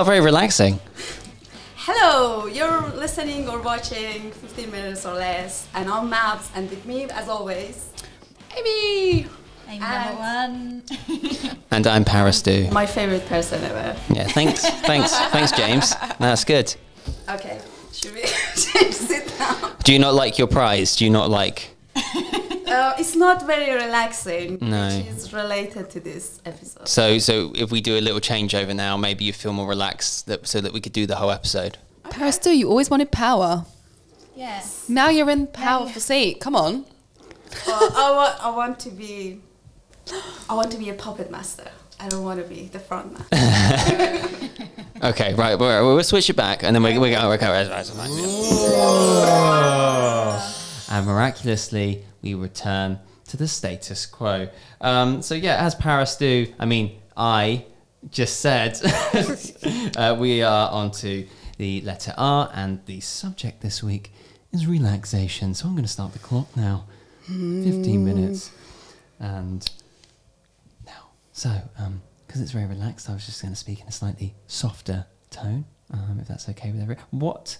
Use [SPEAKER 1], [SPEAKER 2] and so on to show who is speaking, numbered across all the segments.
[SPEAKER 1] not very relaxing.
[SPEAKER 2] Hello, you're listening or watching 15 minutes or less, and I'm Maps, and with me, as always, Amy,
[SPEAKER 3] Amy
[SPEAKER 2] And-
[SPEAKER 3] number one.
[SPEAKER 1] And I'm Paris Do.
[SPEAKER 2] my favorite person ever.
[SPEAKER 1] Yeah, thanks, thanks, thanks, James. That's good.
[SPEAKER 2] Okay, should we sit down?
[SPEAKER 1] Do you not like your prize? Do you not like?
[SPEAKER 2] Uh, it's not very relaxing,
[SPEAKER 1] No.
[SPEAKER 2] which is related to this episode.
[SPEAKER 1] So, so if we do a little changeover now, maybe you feel more relaxed, that, so that we could do the whole episode.
[SPEAKER 4] Paris, do you always wanted power?
[SPEAKER 3] Yes.
[SPEAKER 4] Now you're in
[SPEAKER 3] Now
[SPEAKER 4] powerful
[SPEAKER 3] you-
[SPEAKER 4] seat. Come on.
[SPEAKER 2] Well, I want, I want to be, I want to be a puppet master. I don't want to be the front man.
[SPEAKER 1] Okay, right. We'll, we'll switch it back, and then we we go. Okay, right, right, right. And miraculously, we return to the status quo. Um, so yeah, as Paris do, I mean, I just said, uh, we are on to the letter R, and the subject this week is relaxation. So I'm going to start the clock now. 15 minutes. And now, so, um, because it's very relaxed, I was just going to speak in a slightly softer tone, um, if that's okay with everyone. What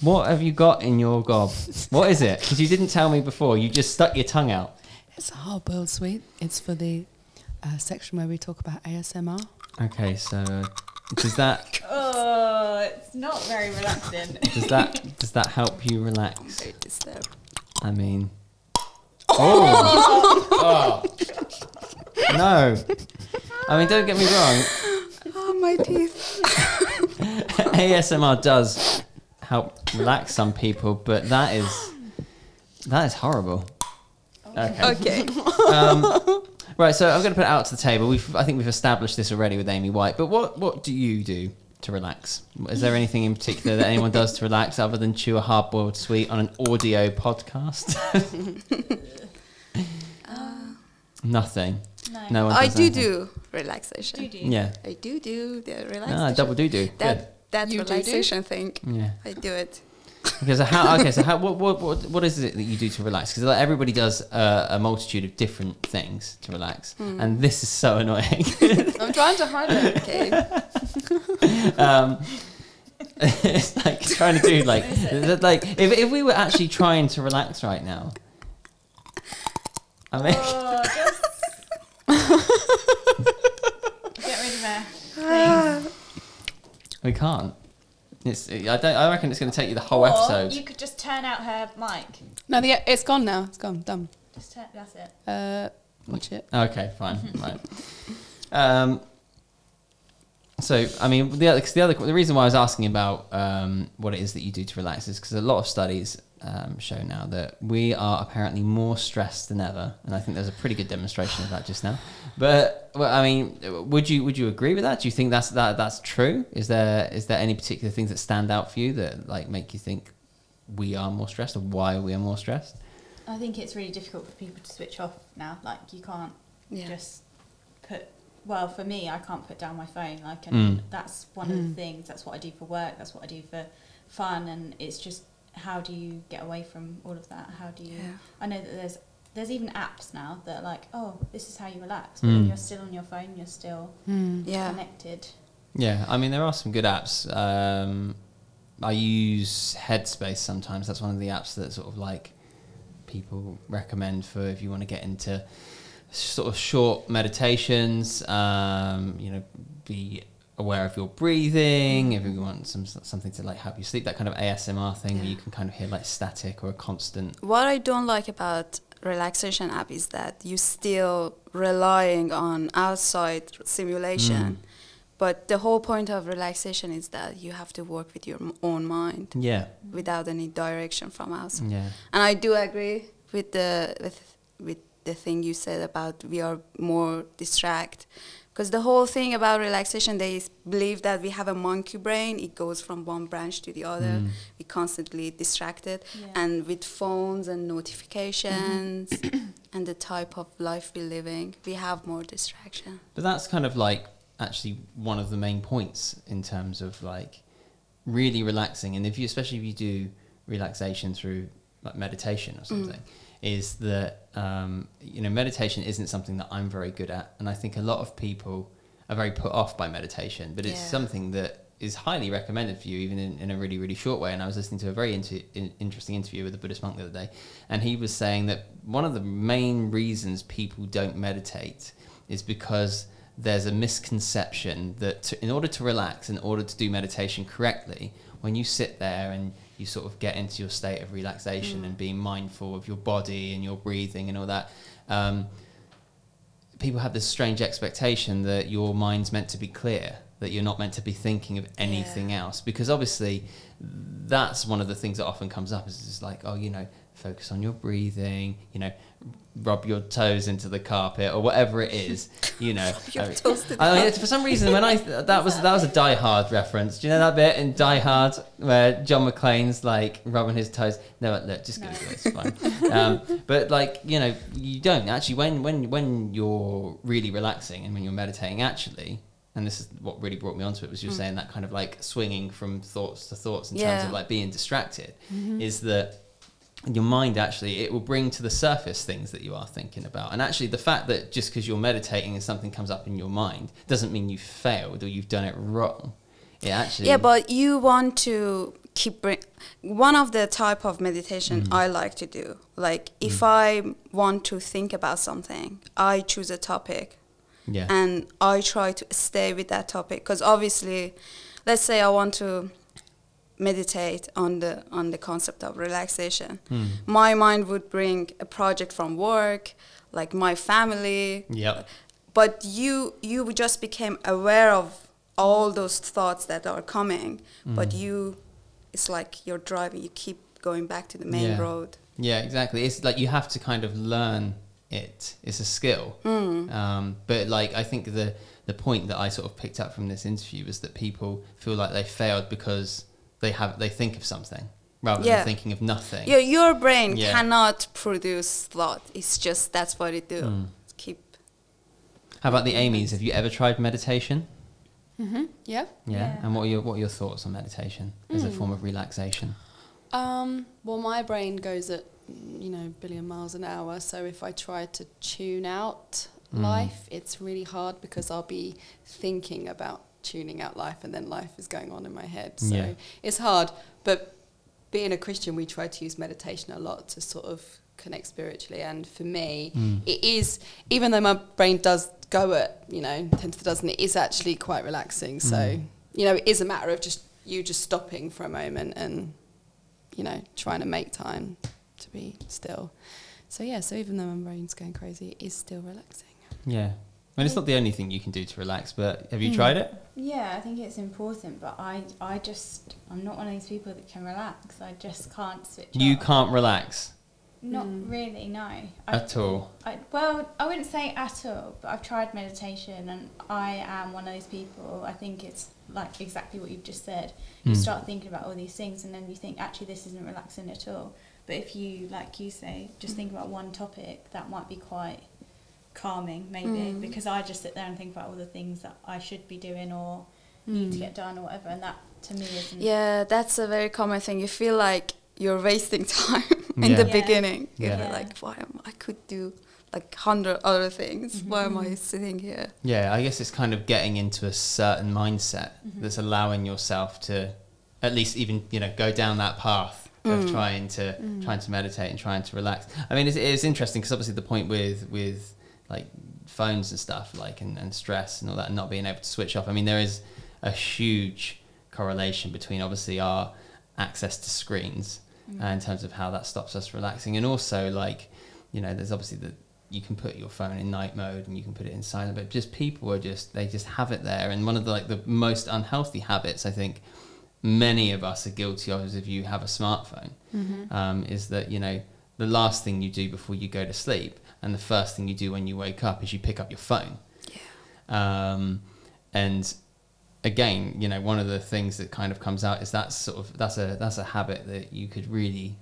[SPEAKER 1] what have you got in your gob? What is it? Because you didn't tell me before. You just stuck your tongue out.
[SPEAKER 4] It's a hard boiled sweet. It's for the uh, section where we talk about ASMR.
[SPEAKER 1] Okay, so does that
[SPEAKER 3] Oh, it's not very relaxing.
[SPEAKER 1] does that does that help you relax?
[SPEAKER 2] Very disturbed.
[SPEAKER 1] I mean, oh, oh. no. I mean, don't get me wrong.
[SPEAKER 2] Oh, my teeth.
[SPEAKER 1] ASMR does help relax some people, but that is that is horrible. Okay.
[SPEAKER 2] Okay.
[SPEAKER 1] Um, right, so I'm going to put it out to the table. We've, I think we've established this already with Amy White. But what what do you do to relax? Is there anything in particular that anyone does to relax other than chew a hard boiled sweet on an audio podcast? Nothing.
[SPEAKER 3] No.
[SPEAKER 1] No one.
[SPEAKER 2] I do
[SPEAKER 1] anything?
[SPEAKER 2] do relaxation.
[SPEAKER 3] Do do?
[SPEAKER 1] Yeah.
[SPEAKER 2] I do do the relaxation.
[SPEAKER 1] Ah, double do do. Good.
[SPEAKER 2] That that
[SPEAKER 4] You do do?
[SPEAKER 2] relaxation thing.
[SPEAKER 1] Yeah.
[SPEAKER 2] I do it.
[SPEAKER 1] Because how? Okay, so how? What? What? What, what is it that you do to relax? Because like, everybody does uh, a multitude of different things to relax,
[SPEAKER 2] Hmm.
[SPEAKER 1] and this is so annoying.
[SPEAKER 4] I'm trying to hide it.
[SPEAKER 2] Okay.
[SPEAKER 1] um, it's like trying to do like like if, if we were actually trying to relax right now. I mean,
[SPEAKER 3] Oh, just get rid of her.
[SPEAKER 1] We can't. It's. I don't. I reckon it's going to take you the whole
[SPEAKER 3] Or
[SPEAKER 1] episode.
[SPEAKER 3] you could just turn out her mic.
[SPEAKER 4] No, the, it's gone now. It's gone. Done.
[SPEAKER 3] Just turn. That's it.
[SPEAKER 4] Uh, watch it.
[SPEAKER 1] Okay, fine, right. Um, so, I mean, the other, 'cause the other, the reason why I was asking about um, what it is that you do to relax is because a lot of studies um, show now that we are apparently more stressed than ever, and I think there's a pretty good demonstration of that just now. But, well, I mean, would you would you agree with that? Do you think that's that that's true? Is there is there any particular things that stand out for you that like make you think we are more stressed, or why we are more stressed?
[SPEAKER 3] I think it's really difficult for people to switch off now. Like you can't
[SPEAKER 2] Yeah.
[SPEAKER 3] just put. Well, for me, I can't put down my phone. Like, and
[SPEAKER 1] Mm.
[SPEAKER 3] that's one of the things. That's what I do for work. That's what I do for fun. And it's just how do you get away from all of that? How do you?
[SPEAKER 2] Yeah.
[SPEAKER 3] I know that there's there's even apps now that are like, oh, this is how you relax. But
[SPEAKER 1] Mm.
[SPEAKER 3] you're still on your phone. You're still
[SPEAKER 4] Hmm.
[SPEAKER 2] Yeah.
[SPEAKER 3] connected.
[SPEAKER 1] Yeah, I mean there are some good apps. Um, I use Headspace sometimes. That's one of the apps that sort of like people recommend for if you want to get into sort of short meditations. Um, you know, be aware of your breathing. Mm. If you want some something to like help you sleep, that kind of ASMR thing where you can kind of hear like static or a constant.
[SPEAKER 2] What I don't like about relaxation app is that you're still relying on outside simulation. Mm. But the whole point of relaxation is that you have to work with your own mind
[SPEAKER 1] Yeah,
[SPEAKER 2] without any direction from outside.
[SPEAKER 1] yeah,
[SPEAKER 2] And I do agree with the with with the thing you said about we are more distract. Because the whole thing about relaxation, they believe that we have a monkey brain. It goes from one branch to the other.
[SPEAKER 1] Mm.
[SPEAKER 2] We constantly distracted,
[SPEAKER 3] Yeah.
[SPEAKER 2] and with phones and notifications and the type of life we're living, we have more distraction.
[SPEAKER 1] But that's kind of like actually one of the main points in terms of like really relaxing. And if you, especially if you do relaxation through like meditation or something, is that um, you know meditation isn't something that I'm very good at, and I think a lot of people are very put off by meditation, but it's
[SPEAKER 2] Yeah.
[SPEAKER 1] something that is highly recommended for you, even in, in a really, really short way. And I was listening to a very inter- in, interesting interview with a Buddhist monk the other day, and he was saying that one of the main reasons people don't meditate is because there's a misconception that to, in order to relax, in order to do meditation correctly, when you sit there and you sort of get into your state of relaxation and being mindful of your body and your breathing and all that, um, people have this strange expectation that your mind's meant to be clear, that you're not meant to be thinking of anything else. Because obviously, that's one of the things that often comes up is just like, oh, you know, focus on your breathing, you know, rub your toes into the carpet or whatever it is, you know. I-
[SPEAKER 2] toes to
[SPEAKER 1] I mean, for some reason, when I that was that was a Die Hard reference. Do you know that bit in Die Hard where John McClane's like rubbing his toes? No, look, just
[SPEAKER 3] No.
[SPEAKER 1] Google it. It's fine. um, but like you know, you don't actually when when when you're really relaxing and when you're meditating, actually. And this is what really brought me onto it was you were saying that kind of like swinging from thoughts to thoughts in terms of like being distracted is that your mind actually it will bring to the surface things that you are thinking about and actually the fact that just because you're meditating and something comes up in your mind doesn't mean you failed or you've done it wrong it actually
[SPEAKER 2] Yeah, but you want to keep bring one of the type of meditation
[SPEAKER 1] Mm-hmm.
[SPEAKER 2] I like to do. Like if
[SPEAKER 1] Mm.
[SPEAKER 2] I want to think about something, I choose a topic
[SPEAKER 1] yeah
[SPEAKER 2] and I try to stay with that topic because obviously, let's say I want to meditate on the on the concept of relaxation.
[SPEAKER 1] Hmm.
[SPEAKER 2] My mind would bring a project from work, like my family,
[SPEAKER 1] yep
[SPEAKER 2] but you you just became aware of all those thoughts that are coming but
[SPEAKER 1] Mm.
[SPEAKER 2] you it's like you're driving you keep going back to the main
[SPEAKER 1] Yeah.
[SPEAKER 2] road
[SPEAKER 1] yeah exactly it's like you have to kind of learn it it's a skill
[SPEAKER 2] Hmm.
[SPEAKER 1] um, but like i think the the point that i sort of picked up from this interview was that people feel like they failed because they have they think of something rather
[SPEAKER 2] Yeah.
[SPEAKER 1] than thinking of nothing
[SPEAKER 2] your, your brain
[SPEAKER 1] Yeah.
[SPEAKER 2] cannot produce thought it's just that's what it do
[SPEAKER 1] Mm.
[SPEAKER 2] keep
[SPEAKER 1] how about the amy's have you ever tried meditation
[SPEAKER 4] Mm-hmm. Yeah.
[SPEAKER 1] Yeah.
[SPEAKER 3] Yeah.
[SPEAKER 1] And what are your what are your thoughts on meditation as a
[SPEAKER 4] Mm.
[SPEAKER 1] form of relaxation?
[SPEAKER 4] Um, well, my brain goes at you know billion miles an hour. So if I try to tune out
[SPEAKER 1] Mm.
[SPEAKER 4] life, it's really hard because I'll be thinking about tuning out life, and then life is going on in my head. So
[SPEAKER 1] Yeah.
[SPEAKER 4] it's hard. But being a Christian, we try to use meditation a lot to sort of connect spiritually. And for me,
[SPEAKER 1] Mm.
[SPEAKER 4] it is even though my brain does go at you know ten to the dozen, it is actually quite relaxing. So
[SPEAKER 1] Mm.
[SPEAKER 4] you know, it is a matter of just you just stopping for a moment and you know trying to make time to be still. So yeah, so even though my brain's going crazy, it is still relaxing.
[SPEAKER 1] Yeah. I mean, it's not the only thing you can do to relax, but have you
[SPEAKER 4] Mm.
[SPEAKER 1] tried it?
[SPEAKER 3] Yeah, I think it's important, but I, I just, I'm not one of these people that can relax. I just can't switch
[SPEAKER 1] You
[SPEAKER 3] off.
[SPEAKER 1] can't relax
[SPEAKER 3] Not
[SPEAKER 4] Mm.
[SPEAKER 3] really, no. I,
[SPEAKER 1] at all.
[SPEAKER 3] I, well, I wouldn't say at all, but I've tried meditation and I am one of those people. I think it's like exactly what you've just said. You
[SPEAKER 1] Mm.
[SPEAKER 3] start thinking about all these things and then you think, actually, this isn't relaxing at all. But if you, like you say, just think about one topic, that might be quite calming, maybe.
[SPEAKER 2] Mm.
[SPEAKER 3] Because I just sit there and think about all the things that I should be doing or need
[SPEAKER 1] Mm.
[SPEAKER 3] to get done or whatever. And that to me isn't.
[SPEAKER 2] yeah that's a very common thing you feel like you're wasting time in the
[SPEAKER 1] Yeah.
[SPEAKER 3] Yeah.
[SPEAKER 2] beginning you
[SPEAKER 1] Yeah.
[SPEAKER 2] like why am i could do like hundred other things why am i sitting here
[SPEAKER 1] Yeah, I guess it's kind of getting into a certain mindset
[SPEAKER 3] Mhm.
[SPEAKER 1] that's allowing yourself to at least even, you know, go down that path of
[SPEAKER 2] Mm.
[SPEAKER 1] trying to
[SPEAKER 4] Mm.
[SPEAKER 1] trying to meditate and trying to relax. I mean, it's, it's interesting because obviously the point with with like phones and stuff, like and, and stress and all that, and not being able to switch off. I mean, there is a huge correlation between obviously our access to screens
[SPEAKER 3] Mm.
[SPEAKER 1] uh, in terms of how that stops us relaxing, and also like you know, there's obviously the you can put your phone in night mode and you can put it in silent, but just people are just they just have it there, and one of the like the most unhealthy habits I think many of us are guilty of is if you have a smartphone um, is that you know the last thing you do before you go to sleep and the first thing you do when you wake up is you pick up your phone um, and again you know one of the things that kind of comes out is that's sort of that's a that's a habit that you could really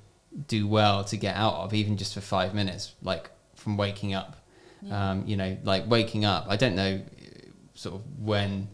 [SPEAKER 1] do well to get out of even just for five minutes like from waking up
[SPEAKER 3] Yeah.
[SPEAKER 1] um, you know like waking up i don't know uh, sort of when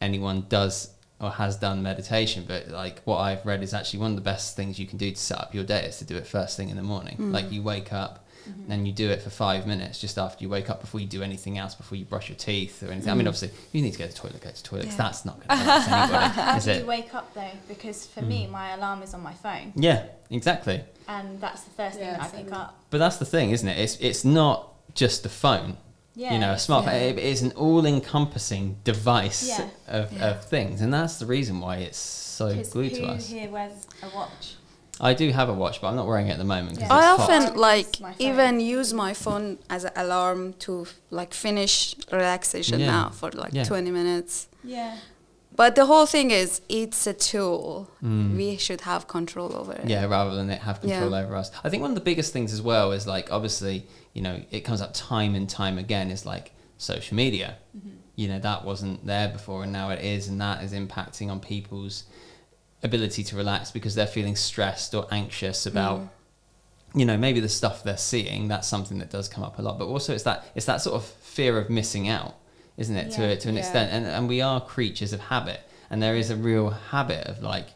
[SPEAKER 1] anyone does or has done meditation but like what i've read is actually one of the best things you can do to set up your day is to do it first thing in the morning
[SPEAKER 2] Mm.
[SPEAKER 1] like you wake up
[SPEAKER 3] Mm-hmm.
[SPEAKER 1] and you do it for five minutes just after you wake up before you do anything else, before you brush your teeth or anything. I mean, obviously, you need to go to the toilet, go to the toilet, 'cause
[SPEAKER 2] Yeah.
[SPEAKER 1] that's not going to
[SPEAKER 3] help
[SPEAKER 1] anybody, is
[SPEAKER 3] do
[SPEAKER 1] it?
[SPEAKER 3] you wake up though? Because for me, my alarm is on my phone,
[SPEAKER 1] Yeah, exactly.
[SPEAKER 3] and that's the first thing
[SPEAKER 4] Yeah,
[SPEAKER 3] that I
[SPEAKER 4] same.
[SPEAKER 3] pick up.
[SPEAKER 1] But that's the thing, isn't it? It's it's not just the phone.
[SPEAKER 3] Yeah,
[SPEAKER 1] you know, a
[SPEAKER 3] it's-
[SPEAKER 1] smartphone.
[SPEAKER 2] yeah.
[SPEAKER 1] It is an all-encompassing device
[SPEAKER 3] Yeah.
[SPEAKER 1] of,
[SPEAKER 2] Yeah.
[SPEAKER 1] of things, and that's the reason why it's so glued
[SPEAKER 3] who
[SPEAKER 1] to us.
[SPEAKER 3] here wears a watch?
[SPEAKER 1] I do have a watch, but I'm not wearing it at the moment
[SPEAKER 3] Yeah.
[SPEAKER 2] I
[SPEAKER 1] it's hot.
[SPEAKER 2] often
[SPEAKER 3] Use
[SPEAKER 2] like even use my phone as an alarm to like finish relaxation
[SPEAKER 1] Yeah.
[SPEAKER 2] now for like
[SPEAKER 1] Yeah.
[SPEAKER 2] 20 minutes.
[SPEAKER 3] Yeah,
[SPEAKER 2] But the whole thing is it's a tool.
[SPEAKER 1] Mm.
[SPEAKER 2] We should have control over it.
[SPEAKER 1] Yeah, rather than it have control
[SPEAKER 2] Yeah.
[SPEAKER 1] over us. I think one of the biggest things as well is like obviously, you know, it comes up time and time again is like social media.
[SPEAKER 3] Mm-hmm.
[SPEAKER 1] You know, that wasn't there before and now it is and that is impacting on people's ability to relax because they're feeling stressed or anxious about mm. you know, maybe the stuff they're seeing, that's something that does come up a lot. But also it's that it's that sort of fear of missing out, isn't it,
[SPEAKER 3] Yeah.
[SPEAKER 1] to to an
[SPEAKER 4] Yeah.
[SPEAKER 1] extent. And and we are creatures of habit. And there is a real habit of like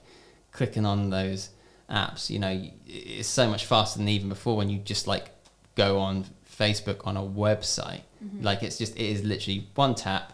[SPEAKER 1] clicking on those apps, you know, it's so much faster than even before when you just like go on Facebook on a website. Mm-hmm. Like it's just it is literally one tap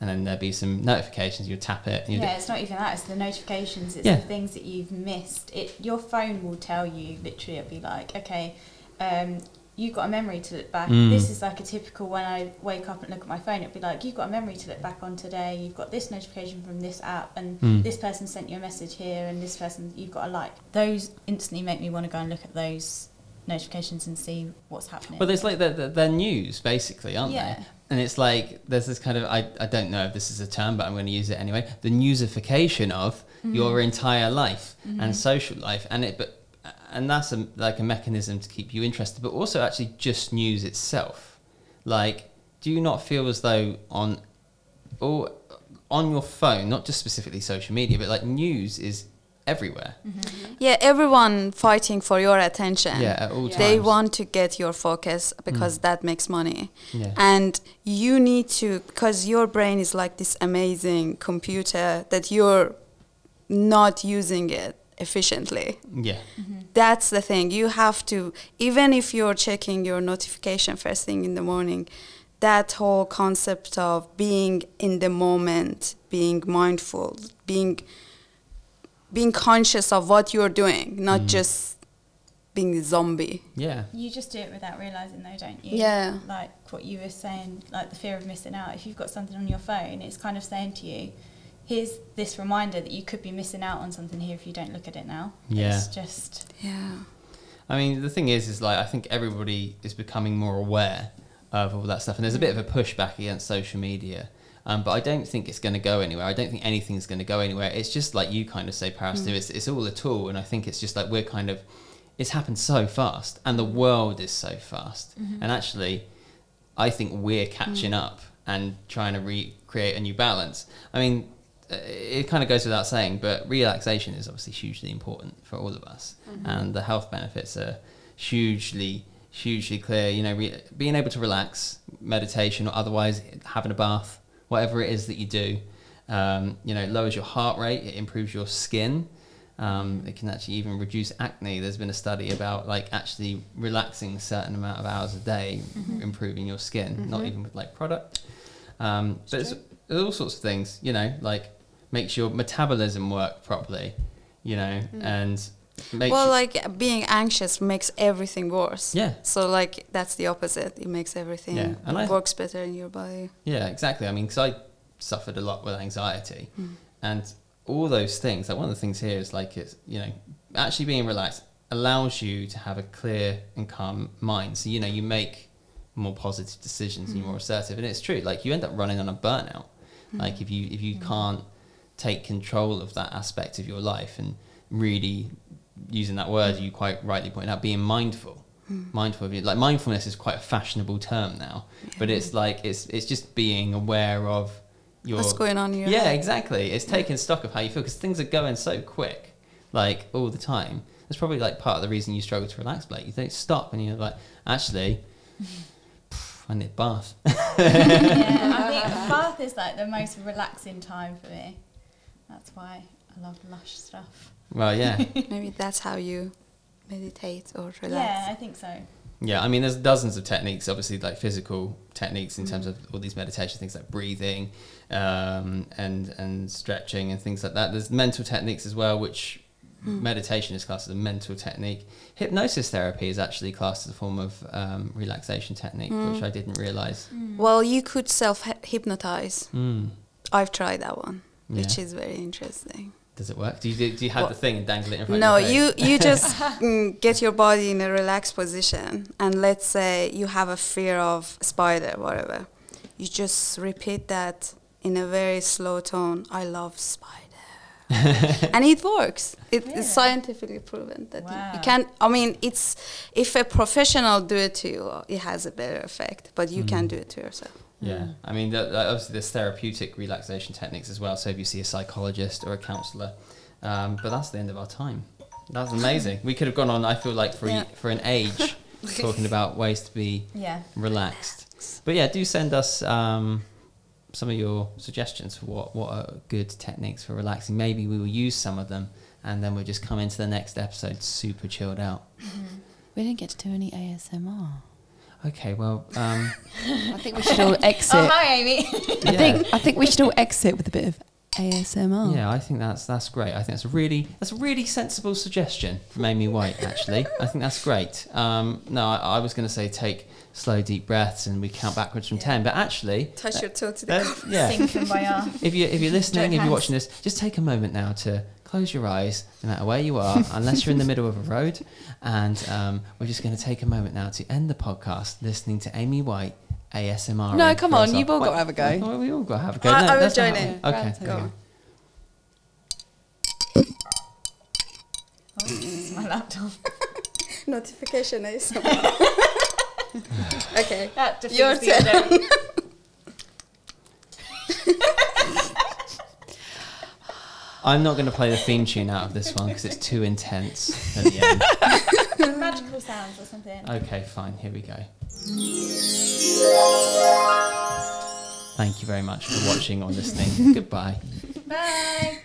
[SPEAKER 1] and then there'd be some notifications, you tap it
[SPEAKER 3] yeah. It's not even that; it's the notifications. It's
[SPEAKER 1] Yeah.
[SPEAKER 3] the things that you've missed. It your phone will tell you literally. It'll be like, okay, um, you've got a memory to look back.
[SPEAKER 1] Mm.
[SPEAKER 3] This is like a typical when I wake up and look at my phone. It'll be like, you've got a memory to look back on today. You've got this notification from this app, and
[SPEAKER 1] Mm.
[SPEAKER 3] this person sent you a message here, and this person you've got a like. Those instantly make me want to go and look at those notifications and see what's happening.
[SPEAKER 1] Well, there's like the, the, they're news basically, aren't
[SPEAKER 3] Yeah.
[SPEAKER 1] they? And it's like there's this kind of I, I don't know if this is a term, but I'm going to use it anyway. The newsification of
[SPEAKER 3] Mm-hmm.
[SPEAKER 1] your entire life and social life, and it but and that's a, like a mechanism to keep you interested, but also actually just news itself. Like, do you not feel as though on or on your phone, not just specifically social media, but like news is everywhere.
[SPEAKER 2] Yeah, everyone fighting for your attention.
[SPEAKER 1] Yeah, at all
[SPEAKER 4] Yeah.
[SPEAKER 2] They want to get your focus because
[SPEAKER 1] Mm.
[SPEAKER 2] that makes money.
[SPEAKER 1] Yeah.
[SPEAKER 2] And you need to, because your brain is like this amazing computer that you're not using it efficiently.
[SPEAKER 1] yeah.
[SPEAKER 2] That's the thing. You have to, even if you're checking your notification first thing in the morning, that whole concept of being in the moment, being mindful, being being conscious of what you're doing, not
[SPEAKER 1] Mm.
[SPEAKER 2] just being a zombie.
[SPEAKER 1] Yeah.
[SPEAKER 3] You just do it without realizing, though, don't you?
[SPEAKER 2] Yeah.
[SPEAKER 3] Like what you were saying, like the fear of missing out. If you've got something on your phone, it's kind of saying to you, "Here's this reminder that you could be missing out on something here if you don't look at it now."
[SPEAKER 1] Yeah.
[SPEAKER 3] It's just
[SPEAKER 2] Yeah.
[SPEAKER 1] I mean, the thing is, is like I think everybody is becoming more aware of all that stuff, and there's a bit of a pushback against social media. Um, but I don't think it's going to go anywhere. I don't think anything's going to go anywhere. It's just like you kind of say, Paris, do. It's, it's all a tool, and I think it's just like we're kind of. It's happened so fast, and the world is so fast, and actually, I think we're catching up and trying to recreate a new balance. I mean, uh, it kind of goes without saying, but relaxation is obviously hugely important for all of us, and the health benefits are hugely, hugely clear. You know, re- being able to relax, meditation, or otherwise having a bath, whatever it is that you do, um, you know, it lowers your heart rate, it improves your skin. Um, it can actually even reduce acne. There's been a study about like actually relaxing a certain amount of hours a day, improving your skin, not even with like product. Um, but it's, there's all sorts of things, you know, like makes your metabolism work properly, you know, and
[SPEAKER 2] well, like being anxious makes everything worse.
[SPEAKER 1] Yeah.
[SPEAKER 2] So like that's the opposite. It makes everything
[SPEAKER 1] Yeah, and I-
[SPEAKER 2] works better in your body.
[SPEAKER 1] Yeah, exactly. I mean, because I suffered a lot with anxiety, hmm. and all those things. Like one of the things here is like it's you know actually being relaxed allows you to have a clear and calm mind. So you know you make more positive decisions and you're hmm. more assertive. And it's true. Like you end up running on a burnout. Hmm. Like if you if you can't take control of that aspect of your life and really using that word you quite rightly pointed out, being mindful. Hmm. Mindful of you Like mindfulness is quite a fashionable term now. But it's like it's it's just being aware of your
[SPEAKER 2] What's going on in your
[SPEAKER 1] yeah,
[SPEAKER 2] head?
[SPEAKER 1] exactly. It's taking stock of how you feel because things are going so quick, like all the time. That's probably like part of the reason you struggle to relax, Blake. You don't stop and you're like, actually, pff, I need a bath.
[SPEAKER 3] yeah. I think bath is like the most relaxing time for me. That's why I love lush stuff.
[SPEAKER 1] well, yeah,
[SPEAKER 2] Maybe that's how you meditate or relax. Yeah.
[SPEAKER 3] I think so.
[SPEAKER 1] Yeah, I mean, there's dozens of techniques, obviously, like physical techniques in terms of all these meditation things like breathing um, and and stretching and things like that. There's mental techniques as well, which meditation is classed as a mental technique. Hypnosis therapy is actually classed as a form of um, relaxation technique, which I didn't realize.
[SPEAKER 2] Well, you could self hypnotize.
[SPEAKER 1] Mm.
[SPEAKER 2] I've tried that one, which is very interesting.
[SPEAKER 1] Does it work? Do you do you have
[SPEAKER 2] Well,
[SPEAKER 1] the thing and dangle it in front
[SPEAKER 2] No,
[SPEAKER 1] of your face?
[SPEAKER 2] you you just mm, get your body in a relaxed position, and let's say you have a fear of spider, whatever. You just repeat that in a very slow tone. I love spider, and it works. It
[SPEAKER 3] Really?
[SPEAKER 2] is scientifically proven that you-
[SPEAKER 3] Wow.
[SPEAKER 2] you can. I mean, it's if a professional do it to you, it has a better effect. But you can
[SPEAKER 1] Mm.
[SPEAKER 2] do it to yourself.
[SPEAKER 1] Yeah, I mean, th- th- obviously there's therapeutic relaxation techniques as well. So if you see a psychologist or a counselor, um, but that's the end of our time. That was amazing. we could have gone on. I feel like for
[SPEAKER 2] Yeah.
[SPEAKER 1] e- for an age, talking about ways to be
[SPEAKER 3] Yeah.
[SPEAKER 1] relaxed. But yeah, do send us um, some of your suggestions for what what are good techniques for relaxing. Maybe we will use some of them, and then we'll just come into the next episode super chilled out.
[SPEAKER 4] We didn't get to do any ASMR.
[SPEAKER 1] Okay, well, um,
[SPEAKER 4] I think we should all exit.
[SPEAKER 3] Oh, hi, Amy.
[SPEAKER 4] I
[SPEAKER 1] yeah.
[SPEAKER 4] think I think we should all exit with a bit of ASMR.
[SPEAKER 1] Yeah, I think that's that's great. I think that's a really that's a really sensible suggestion from Amy White. Actually, I think that's great. Um, no, I, I was going to say take slow deep breaths and we count backwards from ten, but actually,
[SPEAKER 2] Touch your toe to the
[SPEAKER 1] uh, yeah,
[SPEAKER 3] Sing Kumbaya.
[SPEAKER 1] if you if you're listening, if you're watching this, just take a moment now to close your eyes, no matter where you are, unless you're in the middle of a road, and um, we're just going to take a moment now to end the podcast listening to Amy White ASMR.
[SPEAKER 4] No, come on, you've all got to have a go.
[SPEAKER 1] we all got to have a go.
[SPEAKER 2] I-
[SPEAKER 1] No,
[SPEAKER 2] I will
[SPEAKER 1] that's not
[SPEAKER 2] join
[SPEAKER 1] how- Okay,
[SPEAKER 4] Go
[SPEAKER 2] on.
[SPEAKER 3] Oh, this is my laptop.
[SPEAKER 2] notification is. okay.
[SPEAKER 3] That defeats
[SPEAKER 2] Your
[SPEAKER 3] the
[SPEAKER 1] I'm not going to play the theme tune out of this one because it's too intense at the end.
[SPEAKER 3] Magical sounds or something.
[SPEAKER 1] Okay, fine. Here we go. Thank you very much for watching or listening. Goodbye.
[SPEAKER 3] Bye.